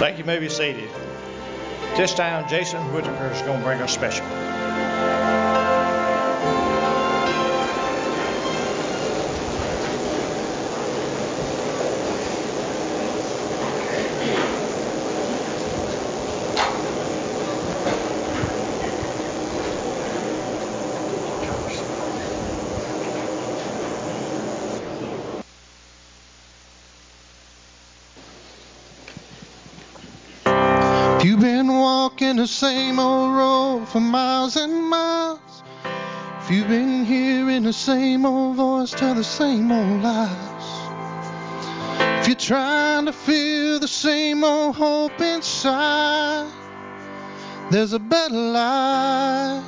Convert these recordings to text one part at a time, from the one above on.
Thank you. you may be seated. This time, Jason Whitaker is going to bring us special. The same old road for miles and miles. If you've been hearing the same old voice tell the same old lies. If you're trying to feel the same old hope inside, there's a better life.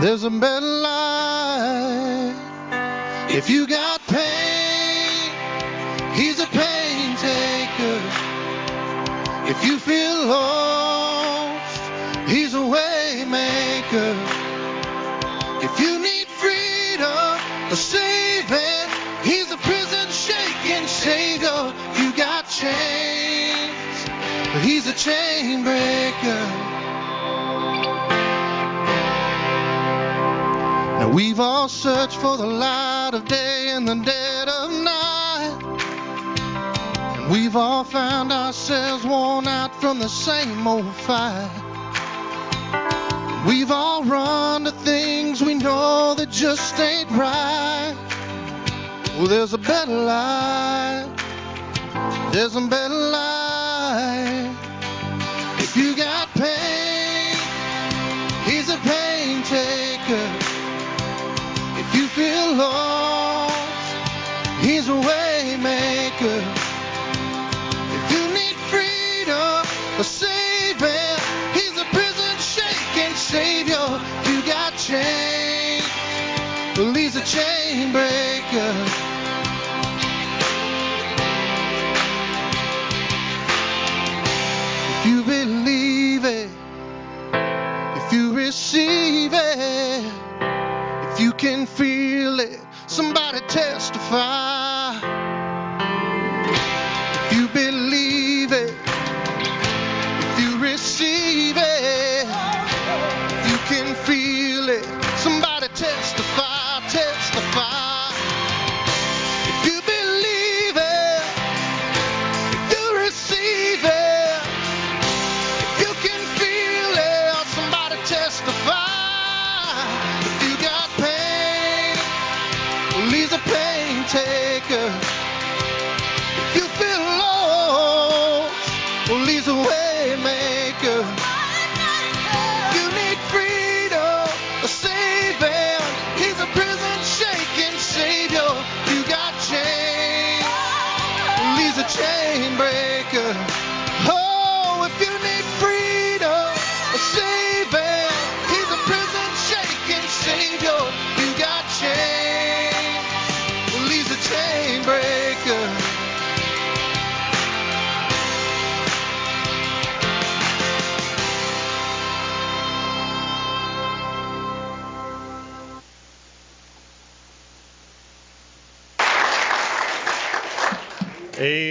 There's a better life. If you got pain, he's a pain taker. If you feel lost, He's a way maker. If you need freedom, a saving, He's a prison shaking savior. You got chains, but He's a chain breaker. Now we've all searched for the light of day in the dead of night. And we've all found ourselves worn out from the same old fight. We've all run to things we know that just ain't right. Well, there's a better life. There's a better life. If you got pain, he's a pain taker. If you feel lost, he's a way maker. If you need freedom, a saving, He's a chain breaker. If you believe it, if you receive it, if you can feel it, somebody testify.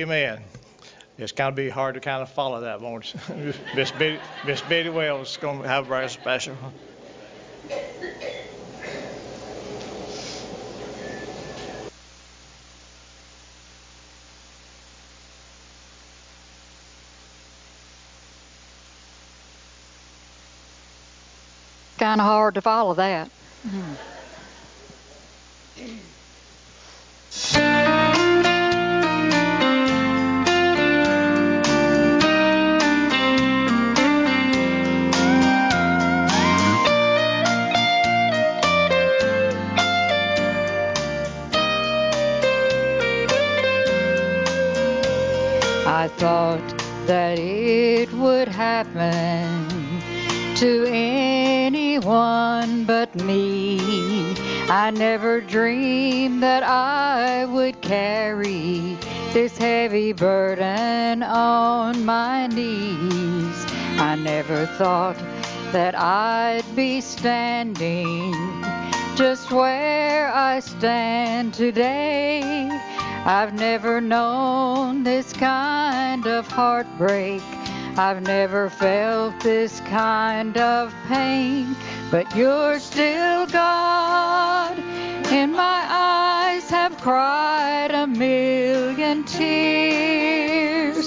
Amen. It's kind of be hard to kind of follow that, won't it? Miss Betty, Miss Betty Wells is going to have a very special. Kind of hard to follow that. Mm-hmm. I thought that it would happen to anyone but me. I never dreamed that I would carry this heavy burden on my knees. I never thought that I'd be standing just where I stand today. I've never known this kind of heartbreak. I've never felt this kind of pain, but you're still God. And my eyes have cried a million tears.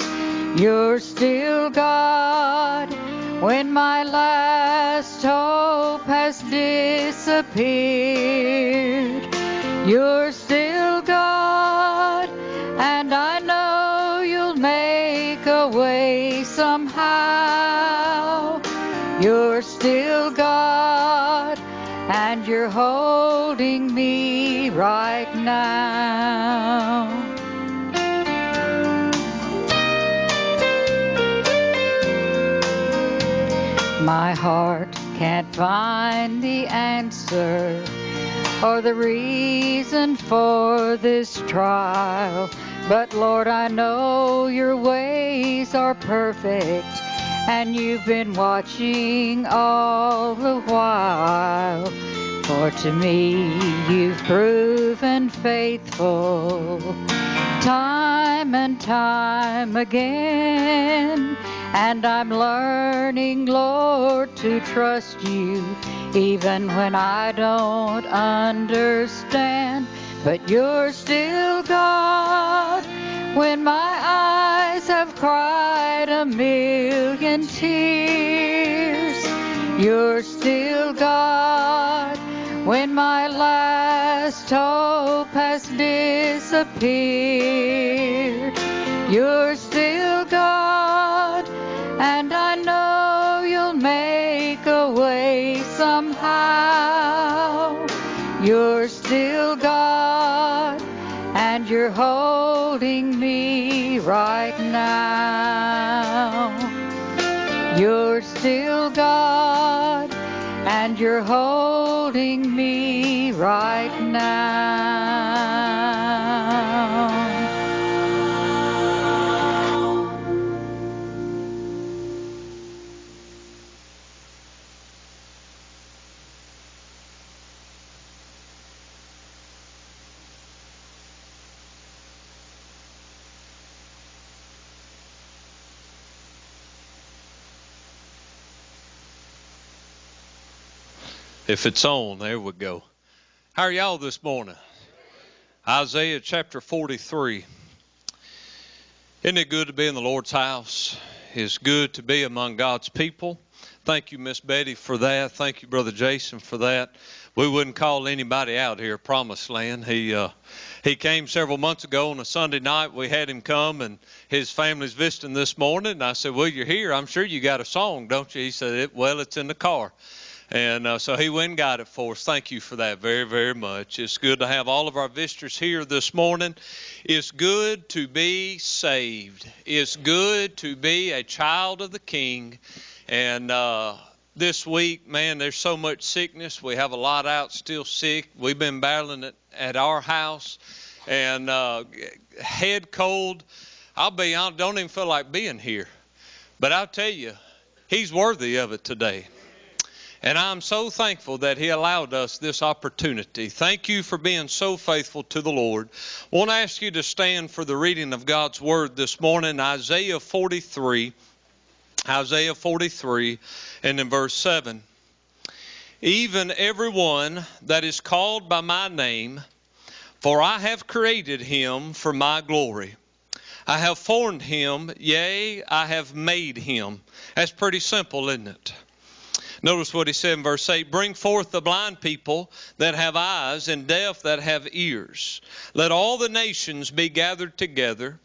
You're still God when my last hope has disappeared. You're still and I know you'll make a way somehow. You're still God, and you're holding me right now. My heart can't find the answer or the reason for this trial. But Lord, I know your ways are perfect, and you've been watching all the while. For to me, you've proven faithful time and time again. And I'm learning, Lord, to trust you even when I don't understand. But you're still God when my eyes have cried a million tears. You're still God when my last hope has disappeared. You're still God, You're still God, and you're holding me right now. You're still God, and you're holding me right now. If it's on, there we go. How are y'all this morning? Isaiah chapter 43. Isn't it good to be in the Lord's house? It's good to be among God's people. Thank you, Miss Betty, for that. Thank you, Brother Jason, for that. We wouldn't call anybody out here, Promised Land. He uh, he came several months ago on a Sunday night. We had him come, and his family's visiting this morning. And I said, "Well, you're here. I'm sure you got a song, don't you?" He said, "Well, it's in the car." And uh, so he went and got it for us. Thank you for that very, very much. It's good to have all of our visitors here this morning. It's good to be saved. It's good to be a child of the King. And uh, this week, man, there's so much sickness. We have a lot out still sick. We've been battling it at our house. And uh, head cold. I'll be honest, don't even feel like being here. But I'll tell you, he's worthy of it today. And I'm so thankful that He allowed us this opportunity. Thank you for being so faithful to the Lord. I want to ask you to stand for the reading of God's Word this morning, Isaiah 43. Isaiah 43 and in verse 7. Even everyone that is called by my name, for I have created him for my glory. I have formed him, yea, I have made him. That's pretty simple, isn't it? Notice what he said in verse 8 Bring forth the blind people that have eyes, and deaf that have ears. Let all the nations be gathered together,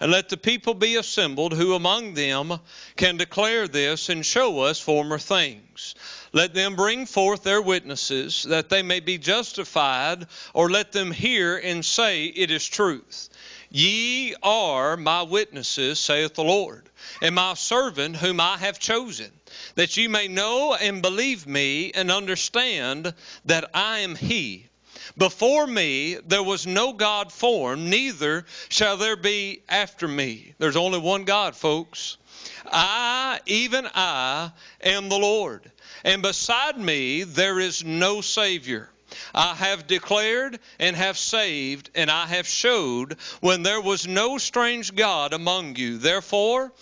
and let the people be assembled, who among them can declare this and show us former things. Let them bring forth their witnesses, that they may be justified, or let them hear and say, It is truth. Ye are my witnesses, saith the Lord, and my servant whom I have chosen, that ye may know and believe me and understand that I am He. Before me there was no God formed, neither shall there be after me. There's only one God, folks. I, even I, am the Lord, and beside me there is no Savior. I have declared and have saved, and I have showed when there was no strange God among you. Therefore,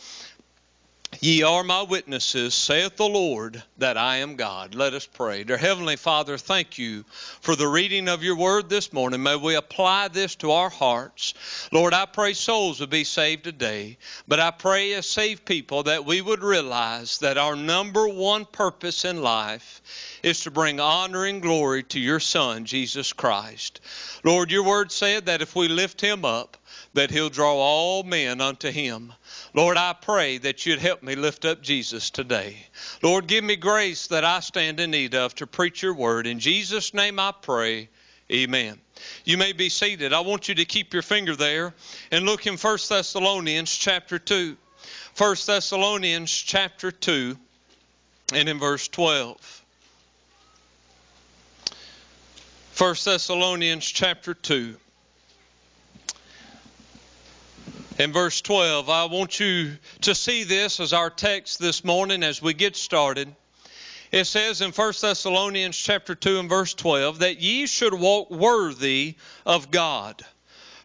Ye are my witnesses, saith the Lord, that I am God. Let us pray. Dear Heavenly Father, thank you for the reading of your word this morning. May we apply this to our hearts. Lord, I pray souls would be saved today, but I pray as saved people that we would realize that our number one purpose in life is to bring honor and glory to your Son, Jesus Christ. Lord, your word said that if we lift him up, that he'll draw all men unto him. Lord, I pray that you'd help me lift up Jesus today. Lord, give me grace that I stand in need of to preach your word. In Jesus' name I pray. Amen. You may be seated. I want you to keep your finger there and look in 1 Thessalonians chapter 2. 1 Thessalonians chapter 2 and in verse 12. 1 Thessalonians chapter 2 in verse 12. I want you to see this as our text this morning as we get started. It says in 1 Thessalonians chapter 2 and verse 12 that ye should walk worthy of God,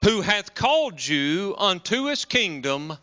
who hath called you unto his kingdom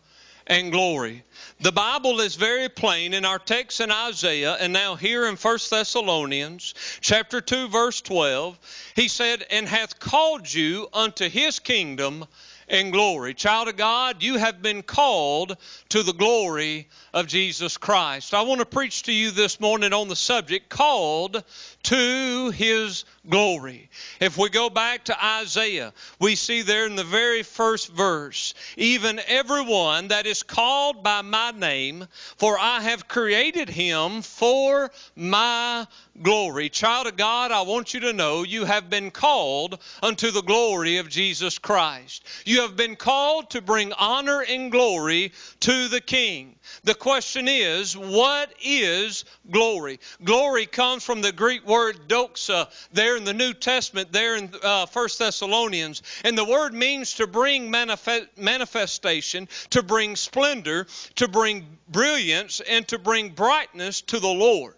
and glory. The Bible is very plain in our text in Isaiah and now here in 1 Thessalonians chapter 2 verse 12. He said, And hath called you unto his kingdom and glory. Child of God, you have been called to the glory of Jesus Christ. I want to preach to you this morning on the subject called to his glory. If we go back to Isaiah, we see there in the very first verse, even everyone that is called by my name, for I have created him for my glory. Child of God, I want you to know you have been called unto the glory of Jesus Christ. You have been called to bring honor and glory to the King. The question is, what is glory? Glory comes from the Greek word doxa there in the New Testament, there in uh, 1 Thessalonians. And the word means to bring manifestation, to bring splendor, to bring brilliance, and to bring brightness to the Lord.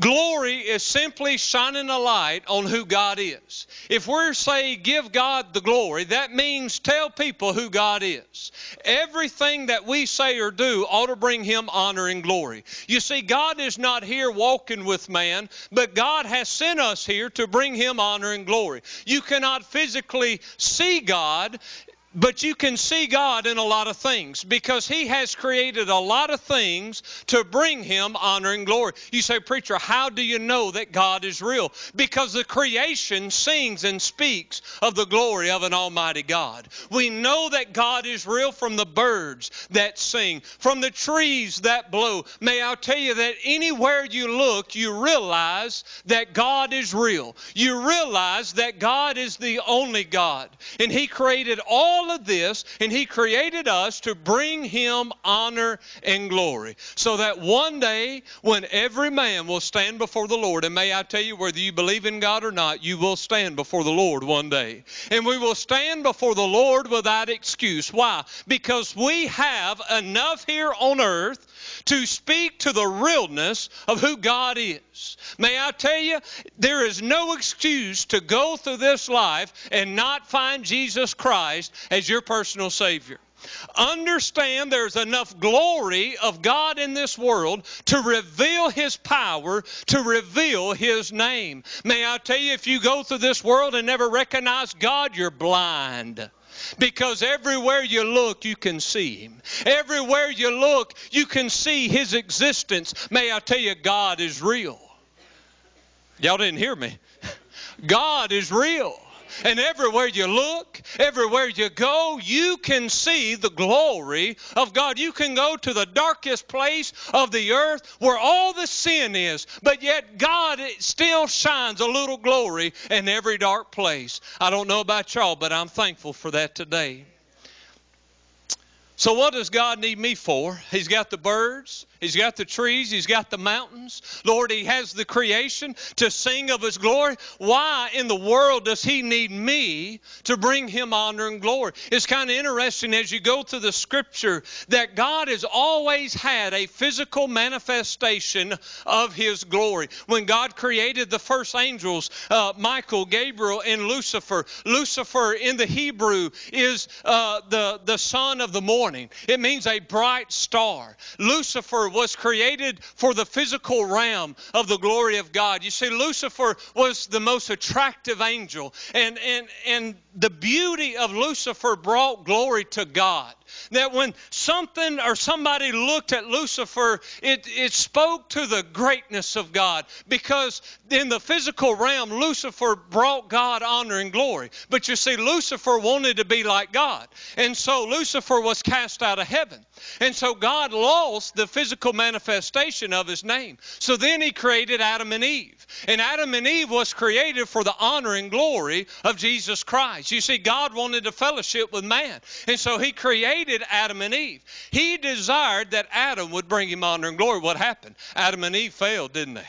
Glory is simply shining a light on who God is. If we're saying give God the glory, that means tell people who God is. Everything that we say or do ought to bring Him honor and glory. You see, God is not here walking with man, but God has sent us here to bring Him honor and glory. You cannot physically see God but you can see God in a lot of things because He has created a lot of things to bring Him honor and glory. You say, Preacher, how do you know that God is real? Because the creation sings and speaks of the glory of an Almighty God. We know that God is real from the birds that sing, from the trees that blow. May I tell you that anywhere you look, you realize that God is real. You realize that God is the only God. And He created all all of this, and He created us to bring Him honor and glory. So that one day, when every man will stand before the Lord, and may I tell you, whether you believe in God or not, you will stand before the Lord one day. And we will stand before the Lord without excuse. Why? Because we have enough here on earth to speak to the realness of who God is. May I tell you, there is no excuse to go through this life and not find Jesus Christ as your personal Savior. Understand there's enough glory of God in this world to reveal His power, to reveal His name. May I tell you, if you go through this world and never recognize God, you're blind. Because everywhere you look, you can see Him. Everywhere you look, you can see His existence. May I tell you, God is real. Y'all didn't hear me. God is real. And everywhere you look, everywhere you go, you can see the glory of God. You can go to the darkest place of the earth where all the sin is, but yet God still shines a little glory in every dark place. I don't know about y'all, but I'm thankful for that today. So, what does God need me for? He's got the birds, He's got the trees, He's got the mountains. Lord, He has the creation to sing of His glory. Why in the world does He need me to bring Him honor and glory? It's kind of interesting as you go through the scripture that God has always had a physical manifestation of His glory. When God created the first angels, uh, Michael, Gabriel, and Lucifer, Lucifer in the Hebrew is uh, the, the son of the morning. It means a bright star. Lucifer was created for the physical realm of the glory of God. You see, Lucifer was the most attractive angel, and, and, and the beauty of Lucifer brought glory to God that when something or somebody looked at Lucifer, it, it spoke to the greatness of God because in the physical realm, Lucifer brought God honor and glory. But you see, Lucifer wanted to be like God. And so Lucifer was cast out of heaven. And so God lost the physical manifestation of his name. So then he created Adam and Eve. And Adam and Eve was created for the honor and glory of Jesus Christ. You see, God wanted to fellowship with man. And so he created Adam and Eve. He desired that Adam would bring him honor and glory. What happened? Adam and Eve failed, didn't they?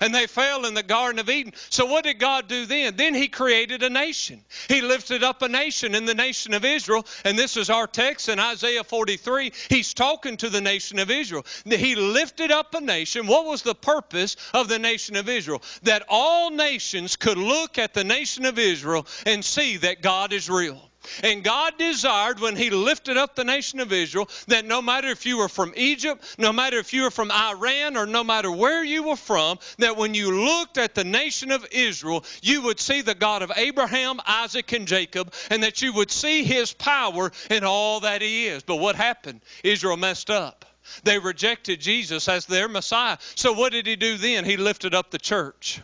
and they fell in the Garden of Eden. So, what did God do then? Then He created a nation. He lifted up a nation in the nation of Israel. And this is our text in Isaiah 43. He's talking to the nation of Israel. He lifted up a nation. What was the purpose of the nation of Israel? That all nations could look at the nation of Israel and see that God is real. And God desired when He lifted up the nation of Israel that no matter if you were from Egypt, no matter if you were from Iran, or no matter where you were from, that when you looked at the nation of Israel, you would see the God of Abraham, Isaac, and Jacob, and that you would see His power in all that He is. But what happened? Israel messed up. They rejected Jesus as their Messiah. So what did He do then? He lifted up the church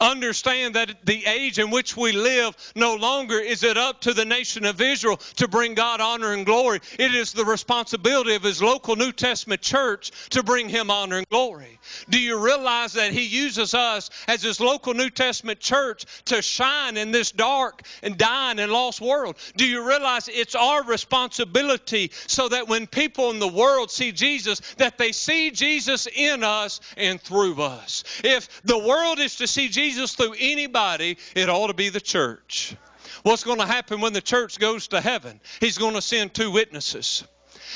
understand that the age in which we live no longer is it up to the nation of Israel to bring God honor and glory. It is the responsibility of his local New Testament church to bring him honor and glory. Do you realize that he uses us as his local New Testament church to shine in this dark and dying and lost world? Do you realize it's our responsibility so that when people in the world see Jesus, that they see Jesus in us and through us? If the world is to see Jesus Jesus through anybody, it ought to be the church. What's going to happen when the church goes to heaven? He's going to send two witnesses.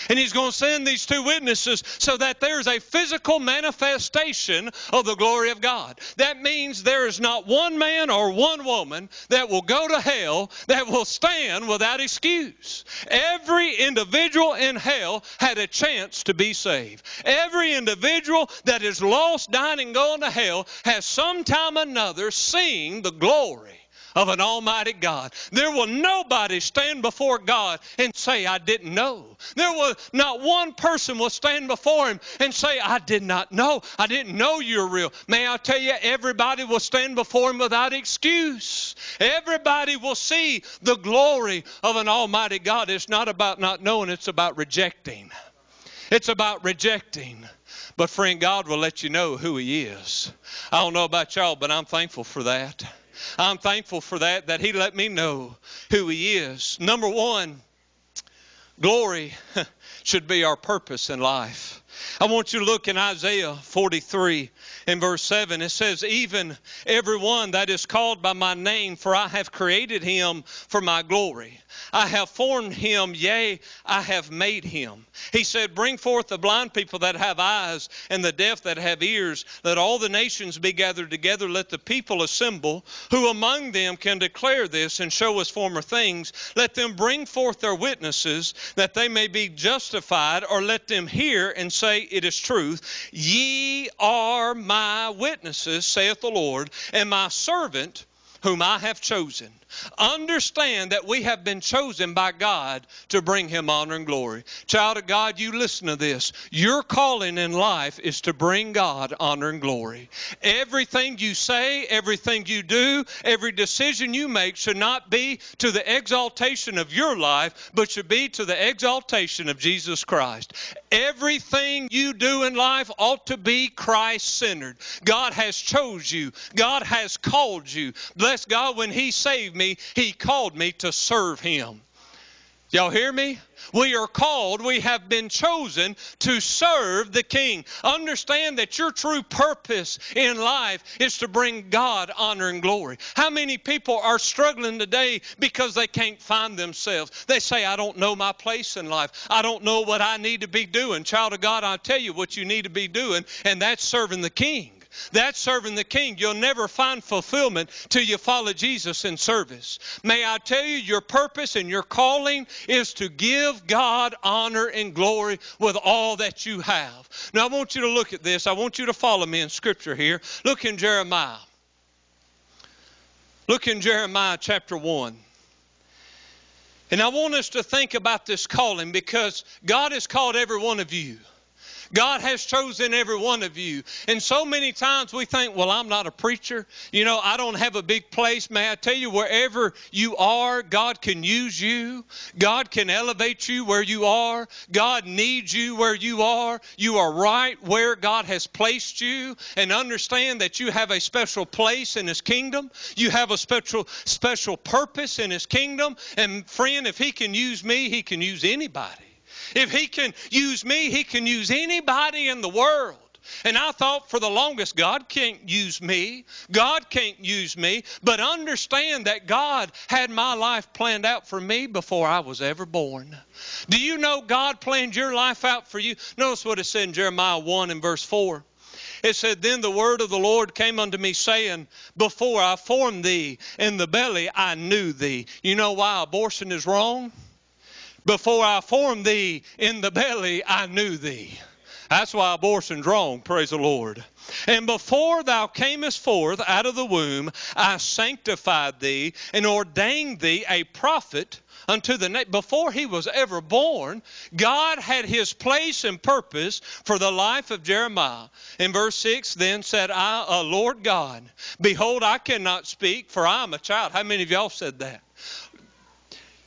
And he's going to send these two witnesses so that there's a physical manifestation of the glory of God. That means there is not one man or one woman that will go to hell that will stand without excuse. Every individual in hell had a chance to be saved. Every individual that is lost, dying, and going to hell has sometime or another seen the glory of an almighty God. There will nobody stand before God and say, I didn't know. There will not one person will stand before him and say, I did not know. I didn't know you're real. May I tell you, everybody will stand before him without excuse. Everybody will see the glory of an almighty God. It's not about not knowing, it's about rejecting. It's about rejecting. But friend, God will let you know who He is. I don't know about y'all, but I'm thankful for that. I'm thankful for that, that He let me know who He is. Number one, glory should be our purpose in life. I want you to look in Isaiah 43 in verse 7. It says, Even everyone that is called by my name, for I have created him for my glory. I have formed him, yea, I have made him. He said, Bring forth the blind people that have eyes, and the deaf that have ears. Let all the nations be gathered together. Let the people assemble. Who among them can declare this and show us former things? Let them bring forth their witnesses, that they may be justified, or let them hear and say, It is truth. Ye are my witnesses, saith the Lord, and my servant whom I have chosen Understand that we have been chosen by God to bring Him honor and glory. Child of God, you listen to this. Your calling in life is to bring God honor and glory. Everything you say, everything you do, every decision you make should not be to the exaltation of your life, but should be to the exaltation of Jesus Christ. Everything you do in life ought to be Christ centered. God has chose you. God has called you. Bless God when He saved me He called me to serve Him. Y'all hear me? We are called, we have been chosen to serve the King. Understand that your true purpose in life is to bring God honor and glory. How many people are struggling today because they can't find themselves? They say, I don't know my place in life. I don't know what I need to be doing. Child of God, I'll tell you what you need to be doing, and that's serving the King. That's serving the King. You'll never find fulfillment till you follow Jesus in service. May I tell you, your purpose and your calling is to give God honor and glory with all that you have. Now, I want you to look at this. I want you to follow me in Scripture here. Look in Jeremiah. Look in Jeremiah chapter 1. And I want us to think about this calling because God has called every one of you. God has chosen every one of you. And so many times we think, well, I'm not a preacher. You know, I don't have a big place. May I tell you, wherever you are, God can use you. God can elevate you where you are. God needs you where you are. You are right where God has placed you. And understand that you have a special place in His kingdom. You have a special, special purpose in His kingdom. And friend, if He can use me, He can use anybody. If he can use me, he can use anybody in the world. And I thought for the longest, God can't use me. God can't use me. But understand that God had my life planned out for me before I was ever born. Do you know God planned your life out for you? Notice what it said in Jeremiah 1 and verse 4. It said, Then the word of the Lord came unto me, saying, Before I formed thee in the belly, I knew thee. You know why abortion is wrong? Before I formed thee in the belly, I knew thee. That's why abortion's wrong, praise the Lord. And before thou camest forth out of the womb, I sanctified thee and ordained thee a prophet unto the. Before he was ever born, God had his place and purpose for the life of Jeremiah. In verse 6, then said I, uh, Lord God, behold, I cannot speak, for I am a child. How many of y'all said that?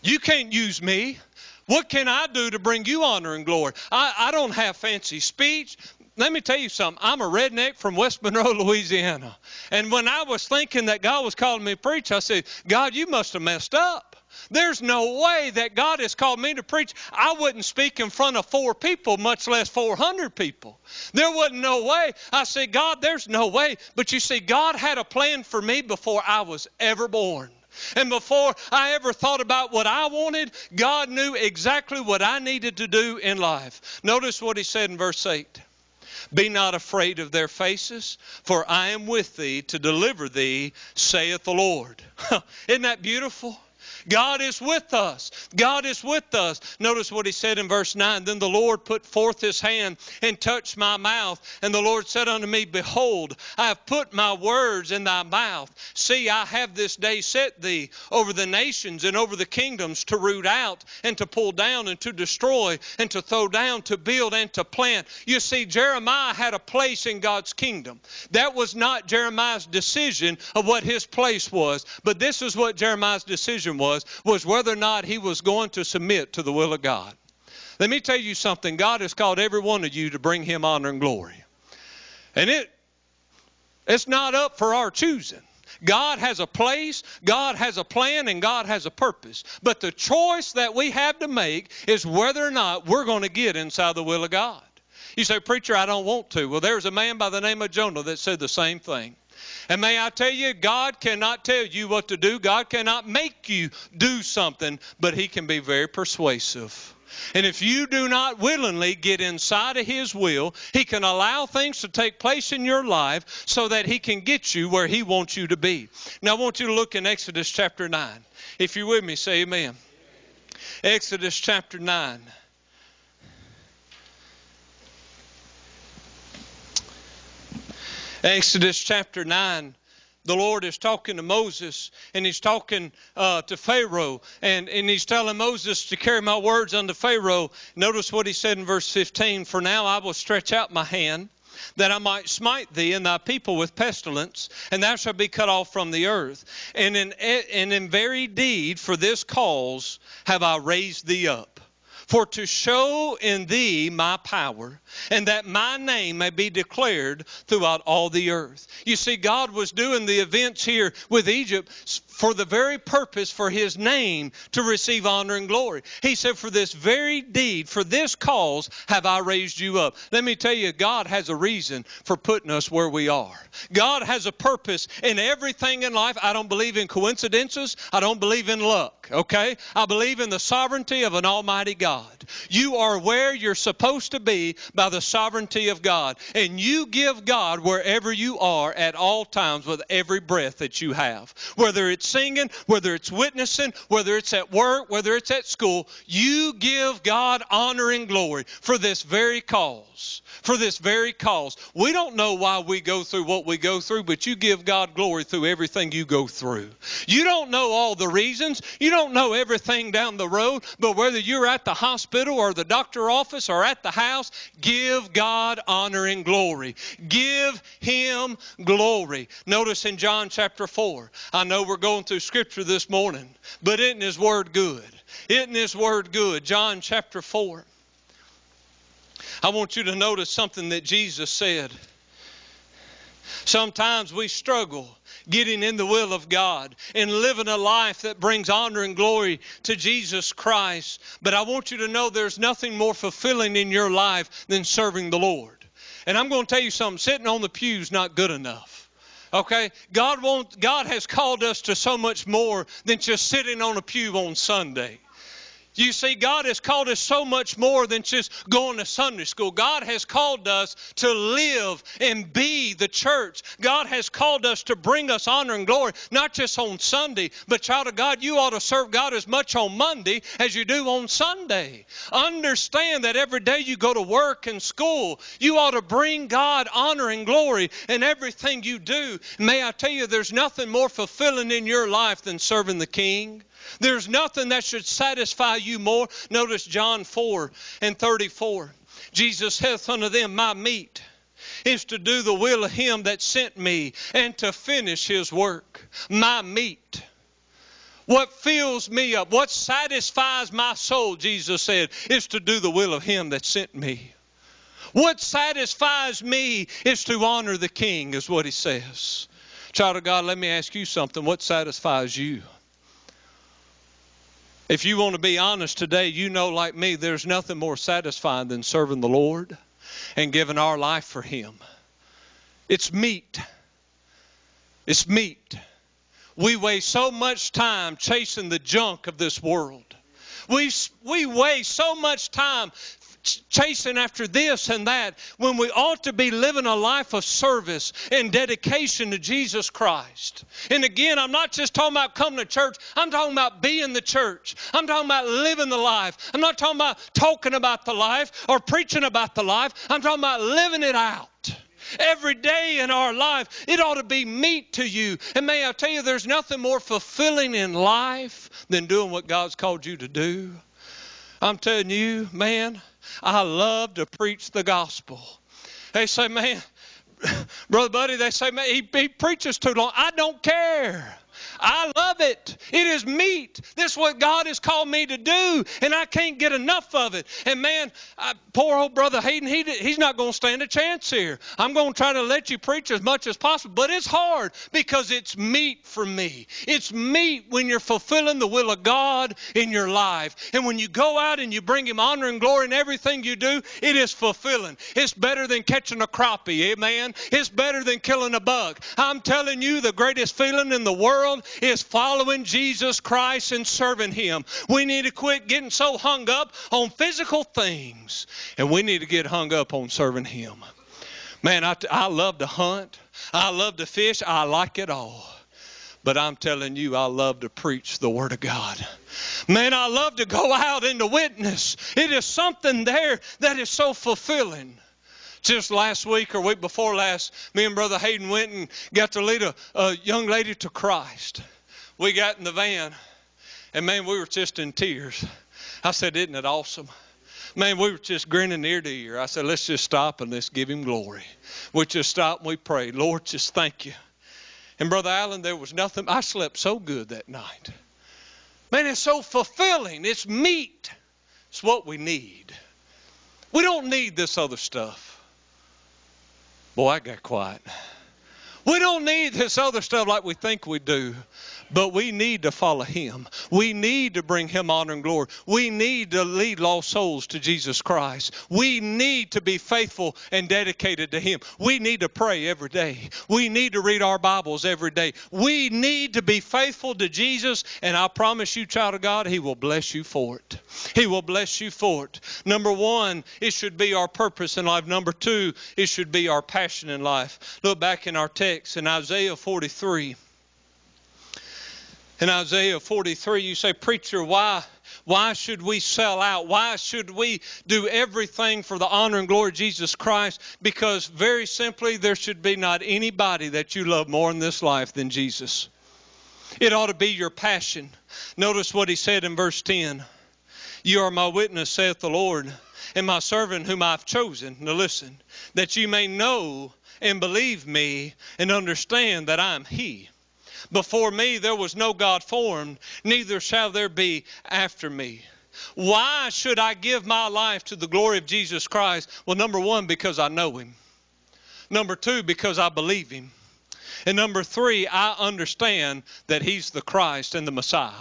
You can't use me. What can I do to bring you honor and glory? I, I don't have fancy speech. Let me tell you something. I'm a redneck from West Monroe, Louisiana. And when I was thinking that God was calling me to preach, I said, God, you must have messed up. There's no way that God has called me to preach. I wouldn't speak in front of four people, much less 400 people. There wasn't no way. I said, God, there's no way. But you see, God had a plan for me before I was ever born. And before I ever thought about what I wanted, God knew exactly what I needed to do in life. Notice what he said in verse 8 Be not afraid of their faces, for I am with thee to deliver thee, saith the Lord. Isn't that beautiful? God is with us. God is with us. Notice what he said in verse 9. Then the Lord put forth his hand and touched my mouth. And the Lord said unto me, Behold, I have put my words in thy mouth. See, I have this day set thee over the nations and over the kingdoms to root out and to pull down and to destroy and to throw down, to build and to plant. You see, Jeremiah had a place in God's kingdom. That was not Jeremiah's decision of what his place was, but this is what Jeremiah's decision was was, was whether or not he was going to submit to the will of God. Let me tell you something. God has called every one of you to bring him honor and glory. And it it's not up for our choosing. God has a place, God has a plan, and God has a purpose. But the choice that we have to make is whether or not we're going to get inside the will of God. You say, Preacher, I don't want to. Well, there's a man by the name of Jonah that said the same thing. And may I tell you, God cannot tell you what to do. God cannot make you do something, but He can be very persuasive. And if you do not willingly get inside of His will, He can allow things to take place in your life so that He can get you where He wants you to be. Now, I want you to look in Exodus chapter 9. If you're with me, say amen. Exodus chapter 9. Exodus chapter 9 the Lord is talking to Moses and he's talking uh, to Pharaoh and, and he's telling Moses to carry my words unto Pharaoh. Notice what he said in verse 15 For now I will stretch out my hand that I might smite thee and thy people with pestilence, and thou shalt be cut off from the earth. And in, and in very deed for this cause have I raised thee up for to show in thee my power, and that my name may be declared throughout all the earth. You see, God was doing the events here with Egypt for the very purpose for his name to receive honor and glory. He said, For this very deed, for this cause have I raised you up. Let me tell you, God has a reason for putting us where we are. God has a purpose in everything in life. I don't believe in coincidences, I don't believe in luck, okay? I believe in the sovereignty of an almighty God. You are where you're supposed to be by the sovereignty of God. And you give God wherever you are at all times with every breath that you have. Whether it's singing, whether it's witnessing, whether it's at work, whether it's at school, you give God honor and glory for this very cause. For this very cause. We don't know why we go through what we go through, but you give God glory through everything you go through. You don't know all the reasons. You don't know everything down the road, but whether you're at the hospital or the doctor office or at the house, give God honor and glory. Give Him glory. Notice in John chapter 4, I know we're going through Scripture this morning, but isn't His Word good? Isn't His Word good? John chapter 4. I want you to notice something that Jesus said. Sometimes we struggle getting in the will of God and living a life that brings honor and glory to Jesus Christ. But I want you to know there's nothing more fulfilling in your life than serving the Lord. And I'm going to tell you something sitting on the pew is not good enough. Okay? God wants God has called us to so much more than just sitting on a pew on Sunday. You see, God has called us so much more than just going to Sunday school. God has called us to live and be the church. God has called us to bring us honor and glory, not just on Sunday, but child of God, you ought to serve God as much on Monday as you do on Sunday. Understand that every day you go to work and school, you ought to bring God honor and glory in everything you do. May I tell you, there's nothing more fulfilling in your life than serving the King. There's nothing that should satisfy you more. Notice John 4 and 34. Jesus saith unto them, My meat is to do the will of him that sent me and to finish his work. My meat. What fills me up, what satisfies my soul, Jesus said, is to do the will of him that sent me. What satisfies me is to honor the king, is what he says. Child of God, let me ask you something. What satisfies you? If you want to be honest today, you know, like me, there's nothing more satisfying than serving the Lord and giving our life for Him. It's meat. It's meat. We waste so much time chasing the junk of this world. We, we waste so much time chasing after this and that when we ought to be living a life of service and dedication to Jesus Christ. And again, I'm not just talking about coming to church, I'm talking about being the church. I'm talking about living the life. I'm not talking about talking about the life or preaching about the life, I'm talking about living it out. Every day in our life, it ought to be meat to you. And may I tell you, there's nothing more fulfilling in life than doing what God's called you to do. I'm telling you, man, I love to preach the gospel. They say, man, Brother Buddy, they say, man, he, he preaches too long. I don't care. I love it. It is meat. This is what God has called me to do, and I can't get enough of it. And man, I, poor old brother Hayden, he, he's not going to stand a chance here. I'm going to try to let you preach as much as possible, but it's hard because it's meat for me. It's meat when you're fulfilling the will of God in your life. And when you go out and you bring Him honor and glory in everything you do, it is fulfilling. It's better than catching a crappie, amen? It's better than killing a bug. I'm telling you, the greatest feeling in the world is following Jesus Christ and serving Him. We need to quit getting so hung up on physical things, and we need to get hung up on serving Him. Man, I, I love to hunt, I love to fish, I like it all. But I'm telling you, I love to preach the Word of God. Man, I love to go out and to witness. It is something there that is so fulfilling just last week or week before last, me and Brother Hayden went and got to lead a, a young lady to Christ. We got in the van, and man, we were just in tears. I said, Isn't it awesome? Man, we were just grinning ear to ear. I said, Let's just stop and let's give him glory. We just stopped and we prayed, Lord, just thank you. And Brother Allen, there was nothing. I slept so good that night. Man, it's so fulfilling. It's meat It's what we need. We don't need this other stuff. Boy, I got quiet. We don't need this other stuff like we think we do. But we need to follow him. We need to bring him honor and glory. We need to lead lost souls to Jesus Christ. We need to be faithful and dedicated to him. We need to pray every day. We need to read our Bibles every day. We need to be faithful to Jesus, and I promise you, child of God, he will bless you for it. He will bless you for it. Number one, it should be our purpose in life. Number two, it should be our passion in life. Look back in our text in Isaiah 43 in Isaiah 43, you say, Preacher, why? Why should we sell out? Why should we do everything for the honor and glory of Jesus Christ? Because very simply, there should be not anybody that you love more in this life than Jesus. It ought to be your passion. Notice what he said in verse 10 You are my witness, saith the Lord, and my servant whom I've chosen. Now listen, that you may know and believe me and understand that I am He. Before me there was no God formed, neither shall there be after me. Why should I give my life to the glory of Jesus Christ? Well, number one, because I know Him. Number two, because I believe Him. And number three, I understand that He's the Christ and the Messiah.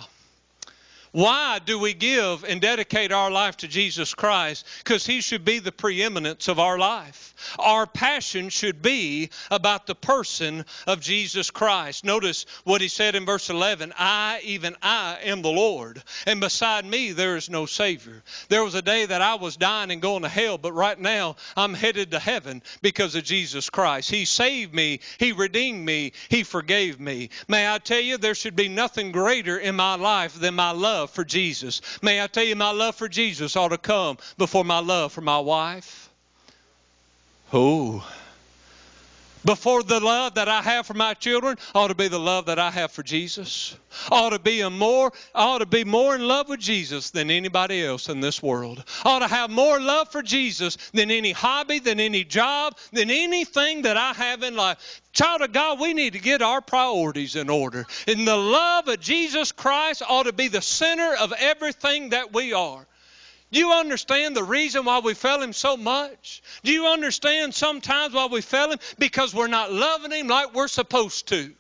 Why do we give and dedicate our life to Jesus Christ? Because He should be the preeminence of our life. Our passion should be about the person of Jesus Christ. Notice what He said in verse 11 I, even I, am the Lord, and beside me there is no Savior. There was a day that I was dying and going to hell, but right now I'm headed to heaven because of Jesus Christ. He saved me, He redeemed me, He forgave me. May I tell you, there should be nothing greater in my life than my love love for Jesus. May I tell you, my love for Jesus ought to come before my love for my wife. Oh. Before the love that I have for my children ought to be the love that I have for Jesus. Ought to be a more ought to be more in love with Jesus than anybody else in this world. Ought to have more love for Jesus than any hobby, than any job, than anything that I have in life. Child of God, we need to get our priorities in order. And the love of Jesus Christ ought to be the center of everything that we are. Do you understand the reason why we fail Him so much? Do you understand sometimes why we fail Him? Because we're not loving Him like we're supposed to.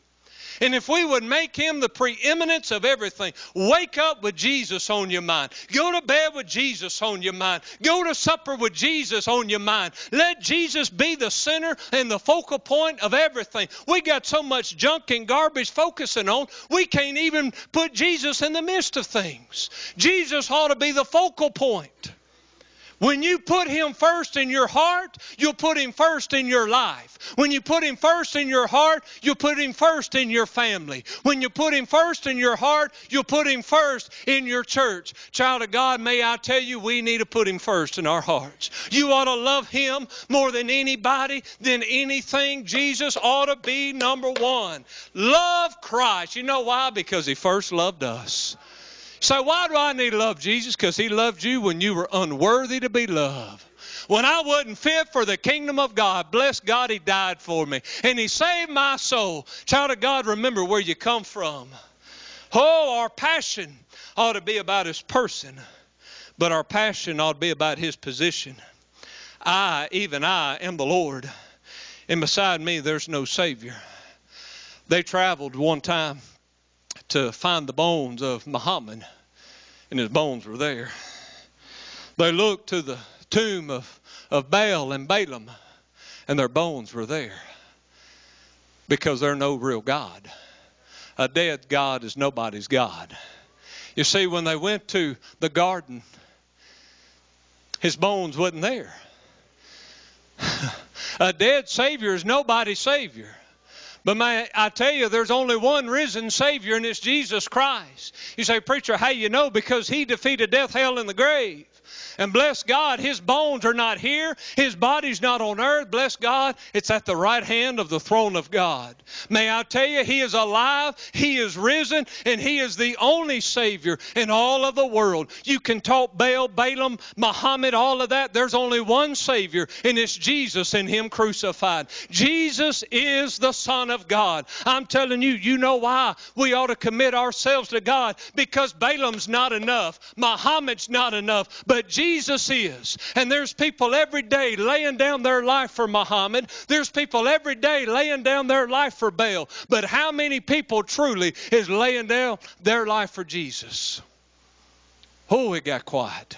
And if we would make him the preeminence of everything, wake up with Jesus on your mind. Go to bed with Jesus on your mind. Go to supper with Jesus on your mind. Let Jesus be the center and the focal point of everything. We got so much junk and garbage focusing on, we can't even put Jesus in the midst of things. Jesus ought to be the focal point. When you put Him first in your heart, you'll put Him first in your life. When you put Him first in your heart, you'll put Him first in your family. When you put Him first in your heart, you'll put Him first in your church. Child of God, may I tell you, we need to put Him first in our hearts. You ought to love Him more than anybody, than anything. Jesus ought to be number one. Love Christ. You know why? Because He first loved us. So, why do I need to love Jesus? Because He loved you when you were unworthy to be loved. When I wasn't fit for the kingdom of God, bless God, He died for me. And He saved my soul. Child of God, remember where you come from. Oh, our passion ought to be about His person, but our passion ought to be about His position. I, even I, am the Lord, and beside me there's no Savior. They traveled one time to find the bones of Muhammad, and his bones were there. They looked to the tomb of, of Baal and Balaam, and their bones were there because they're no real God. A dead God is nobody's God. You see, when they went to the garden, his bones wasn't there. A dead Savior is nobody's Savior. But may I tell you, there's only one risen Savior, and it's Jesus Christ. You say, Preacher, how you know? Because He defeated death, hell, and the grave. And bless God, his bones are not here. His body's not on earth. Bless God, it's at the right hand of the throne of God. May I tell you, he is alive, he is risen, and he is the only Savior in all of the world. You can talk Baal, Balaam, Muhammad, all of that. There's only one Savior, and it's Jesus and him crucified. Jesus is the Son of God. I'm telling you, you know why we ought to commit ourselves to God because Balaam's not enough, Muhammad's not enough, but Jesus is. And there's people every day laying down their life for Muhammad. There's people every day laying down their life for Baal. But how many people truly is laying down their life for Jesus? Oh, it got quiet.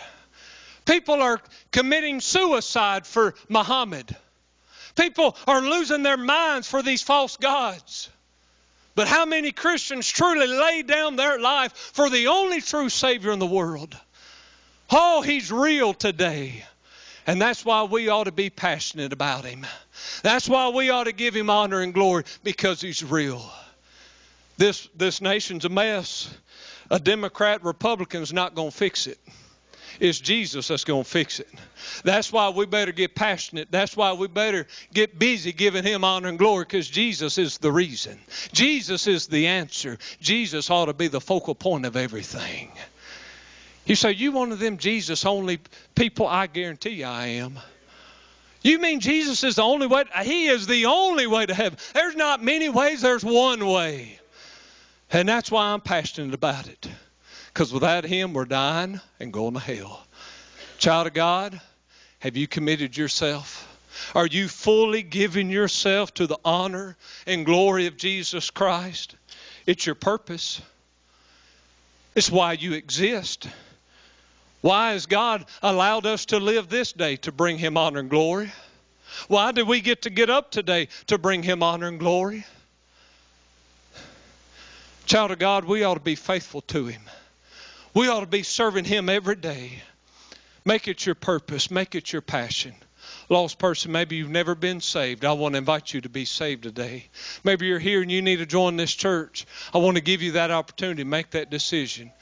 People are committing suicide for Muhammad. People are losing their minds for these false gods. But how many Christians truly lay down their life for the only true Savior in the world? Oh, He's real today. And that's why we ought to be passionate about Him. That's why we ought to give Him honor and glory because He's real. This, this nation's a mess. A Democrat, Republican's not going to fix it. It's Jesus that's going to fix it. That's why we better get passionate. That's why we better get busy giving Him honor and glory because Jesus is the reason. Jesus is the answer. Jesus ought to be the focal point of everything. You say, You one of them Jesus only people? I guarantee you I am. You mean Jesus is the only way? He is the only way to heaven. There's not many ways, there's one way. And that's why I'm passionate about it. Because without Him, we're dying and going to hell. Child of God, have you committed yourself? Are you fully giving yourself to the honor and glory of Jesus Christ? It's your purpose. It's why you exist. Why has God allowed us to live this day to bring Him honor and glory? Why did we get to get up today to bring Him honor and glory? Child of God, we ought to be faithful to Him. We ought to be serving Him every day. Make it your purpose, make it your passion. Lost person, maybe you've never been saved. I want to invite you to be saved today. Maybe you're here and you need to join this church. I want to give you that opportunity, make that decision.